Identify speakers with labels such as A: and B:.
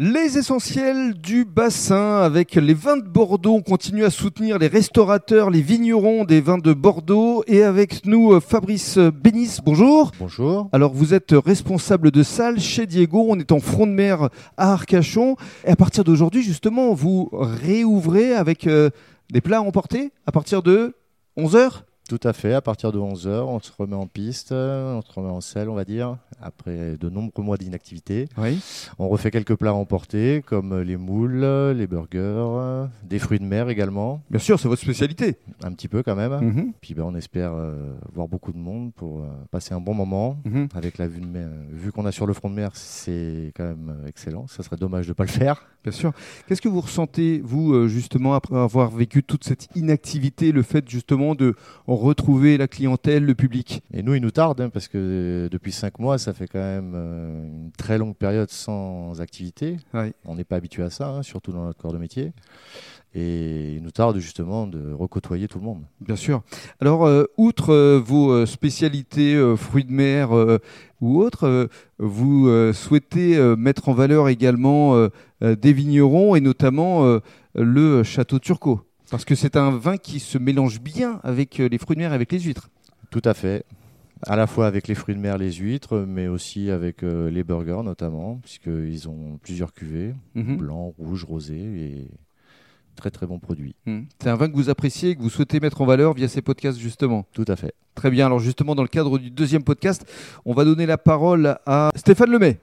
A: Les essentiels du bassin avec les vins de Bordeaux. On continue à soutenir les restaurateurs, les vignerons des vins de Bordeaux. Et avec nous, euh, Fabrice Bénis. Bonjour.
B: Bonjour.
A: Alors, vous êtes responsable de salle chez Diego. On est en front de mer à Arcachon. Et à partir d'aujourd'hui, justement, vous réouvrez avec euh, des plats à emporter à partir de 11h
B: Tout à fait. À partir de 11h, on se remet en piste, on se remet en selle, on va dire, après de nombreux mois d'inactivité.
A: Oui.
B: On refait quelques plats à emporter, comme les moules, les burgers, des fruits de mer également,
A: Bien sûr, c'est votre spécialité.
B: un petit peu quand même.
A: Mhm.
B: Puis ben, on espère euh, voir beaucoup de monde pour euh, passer un bon moment.
A: Mhm.
B: Avec la vue, de mer, vue qu'on a sur le front de mer, c'est quand même euh, excellent. Ça serait dommage de ne pas le faire.
A: Bien sûr. Qu'est-ce que vous ressentez, vous, justement, après avoir vécu toute cette inactivité, le fait justement de retrouver la clientèle, le public
B: Et nous, il nous tarde, hein, parce que euh, depuis cinq mois, ça fait quand même euh, une très longue période sans activité. On n'est pas habitué à ça, hein, surtout dans notre corps de métier. Et il nous tarde justement de recôtoyer tout le monde.
A: Bien sûr. Alors, euh, outre euh, vos spécialités euh, fruits de mer ou autres, vous souhaitez mettre en valeur également des vignerons et notamment le château Turcot. Parce que c'est un vin qui se mélange bien avec euh, les fruits de mer et avec les huîtres.
B: Tout à fait. À la fois avec les fruits de mer, les huîtres, mais aussi avec euh, les burgers notamment, puisqu'ils ont plusieurs cuvées,
A: Mhm.
B: blanc, rouge, rosé, et très très bons produits.
A: Mhm. C'est un vin que vous appréciez et que vous souhaitez mettre en valeur via ces podcasts justement.
B: Tout à fait.
A: Très bien. Alors justement, dans le cadre du deuxième podcast, on va donner la parole à Stéphane Lemay.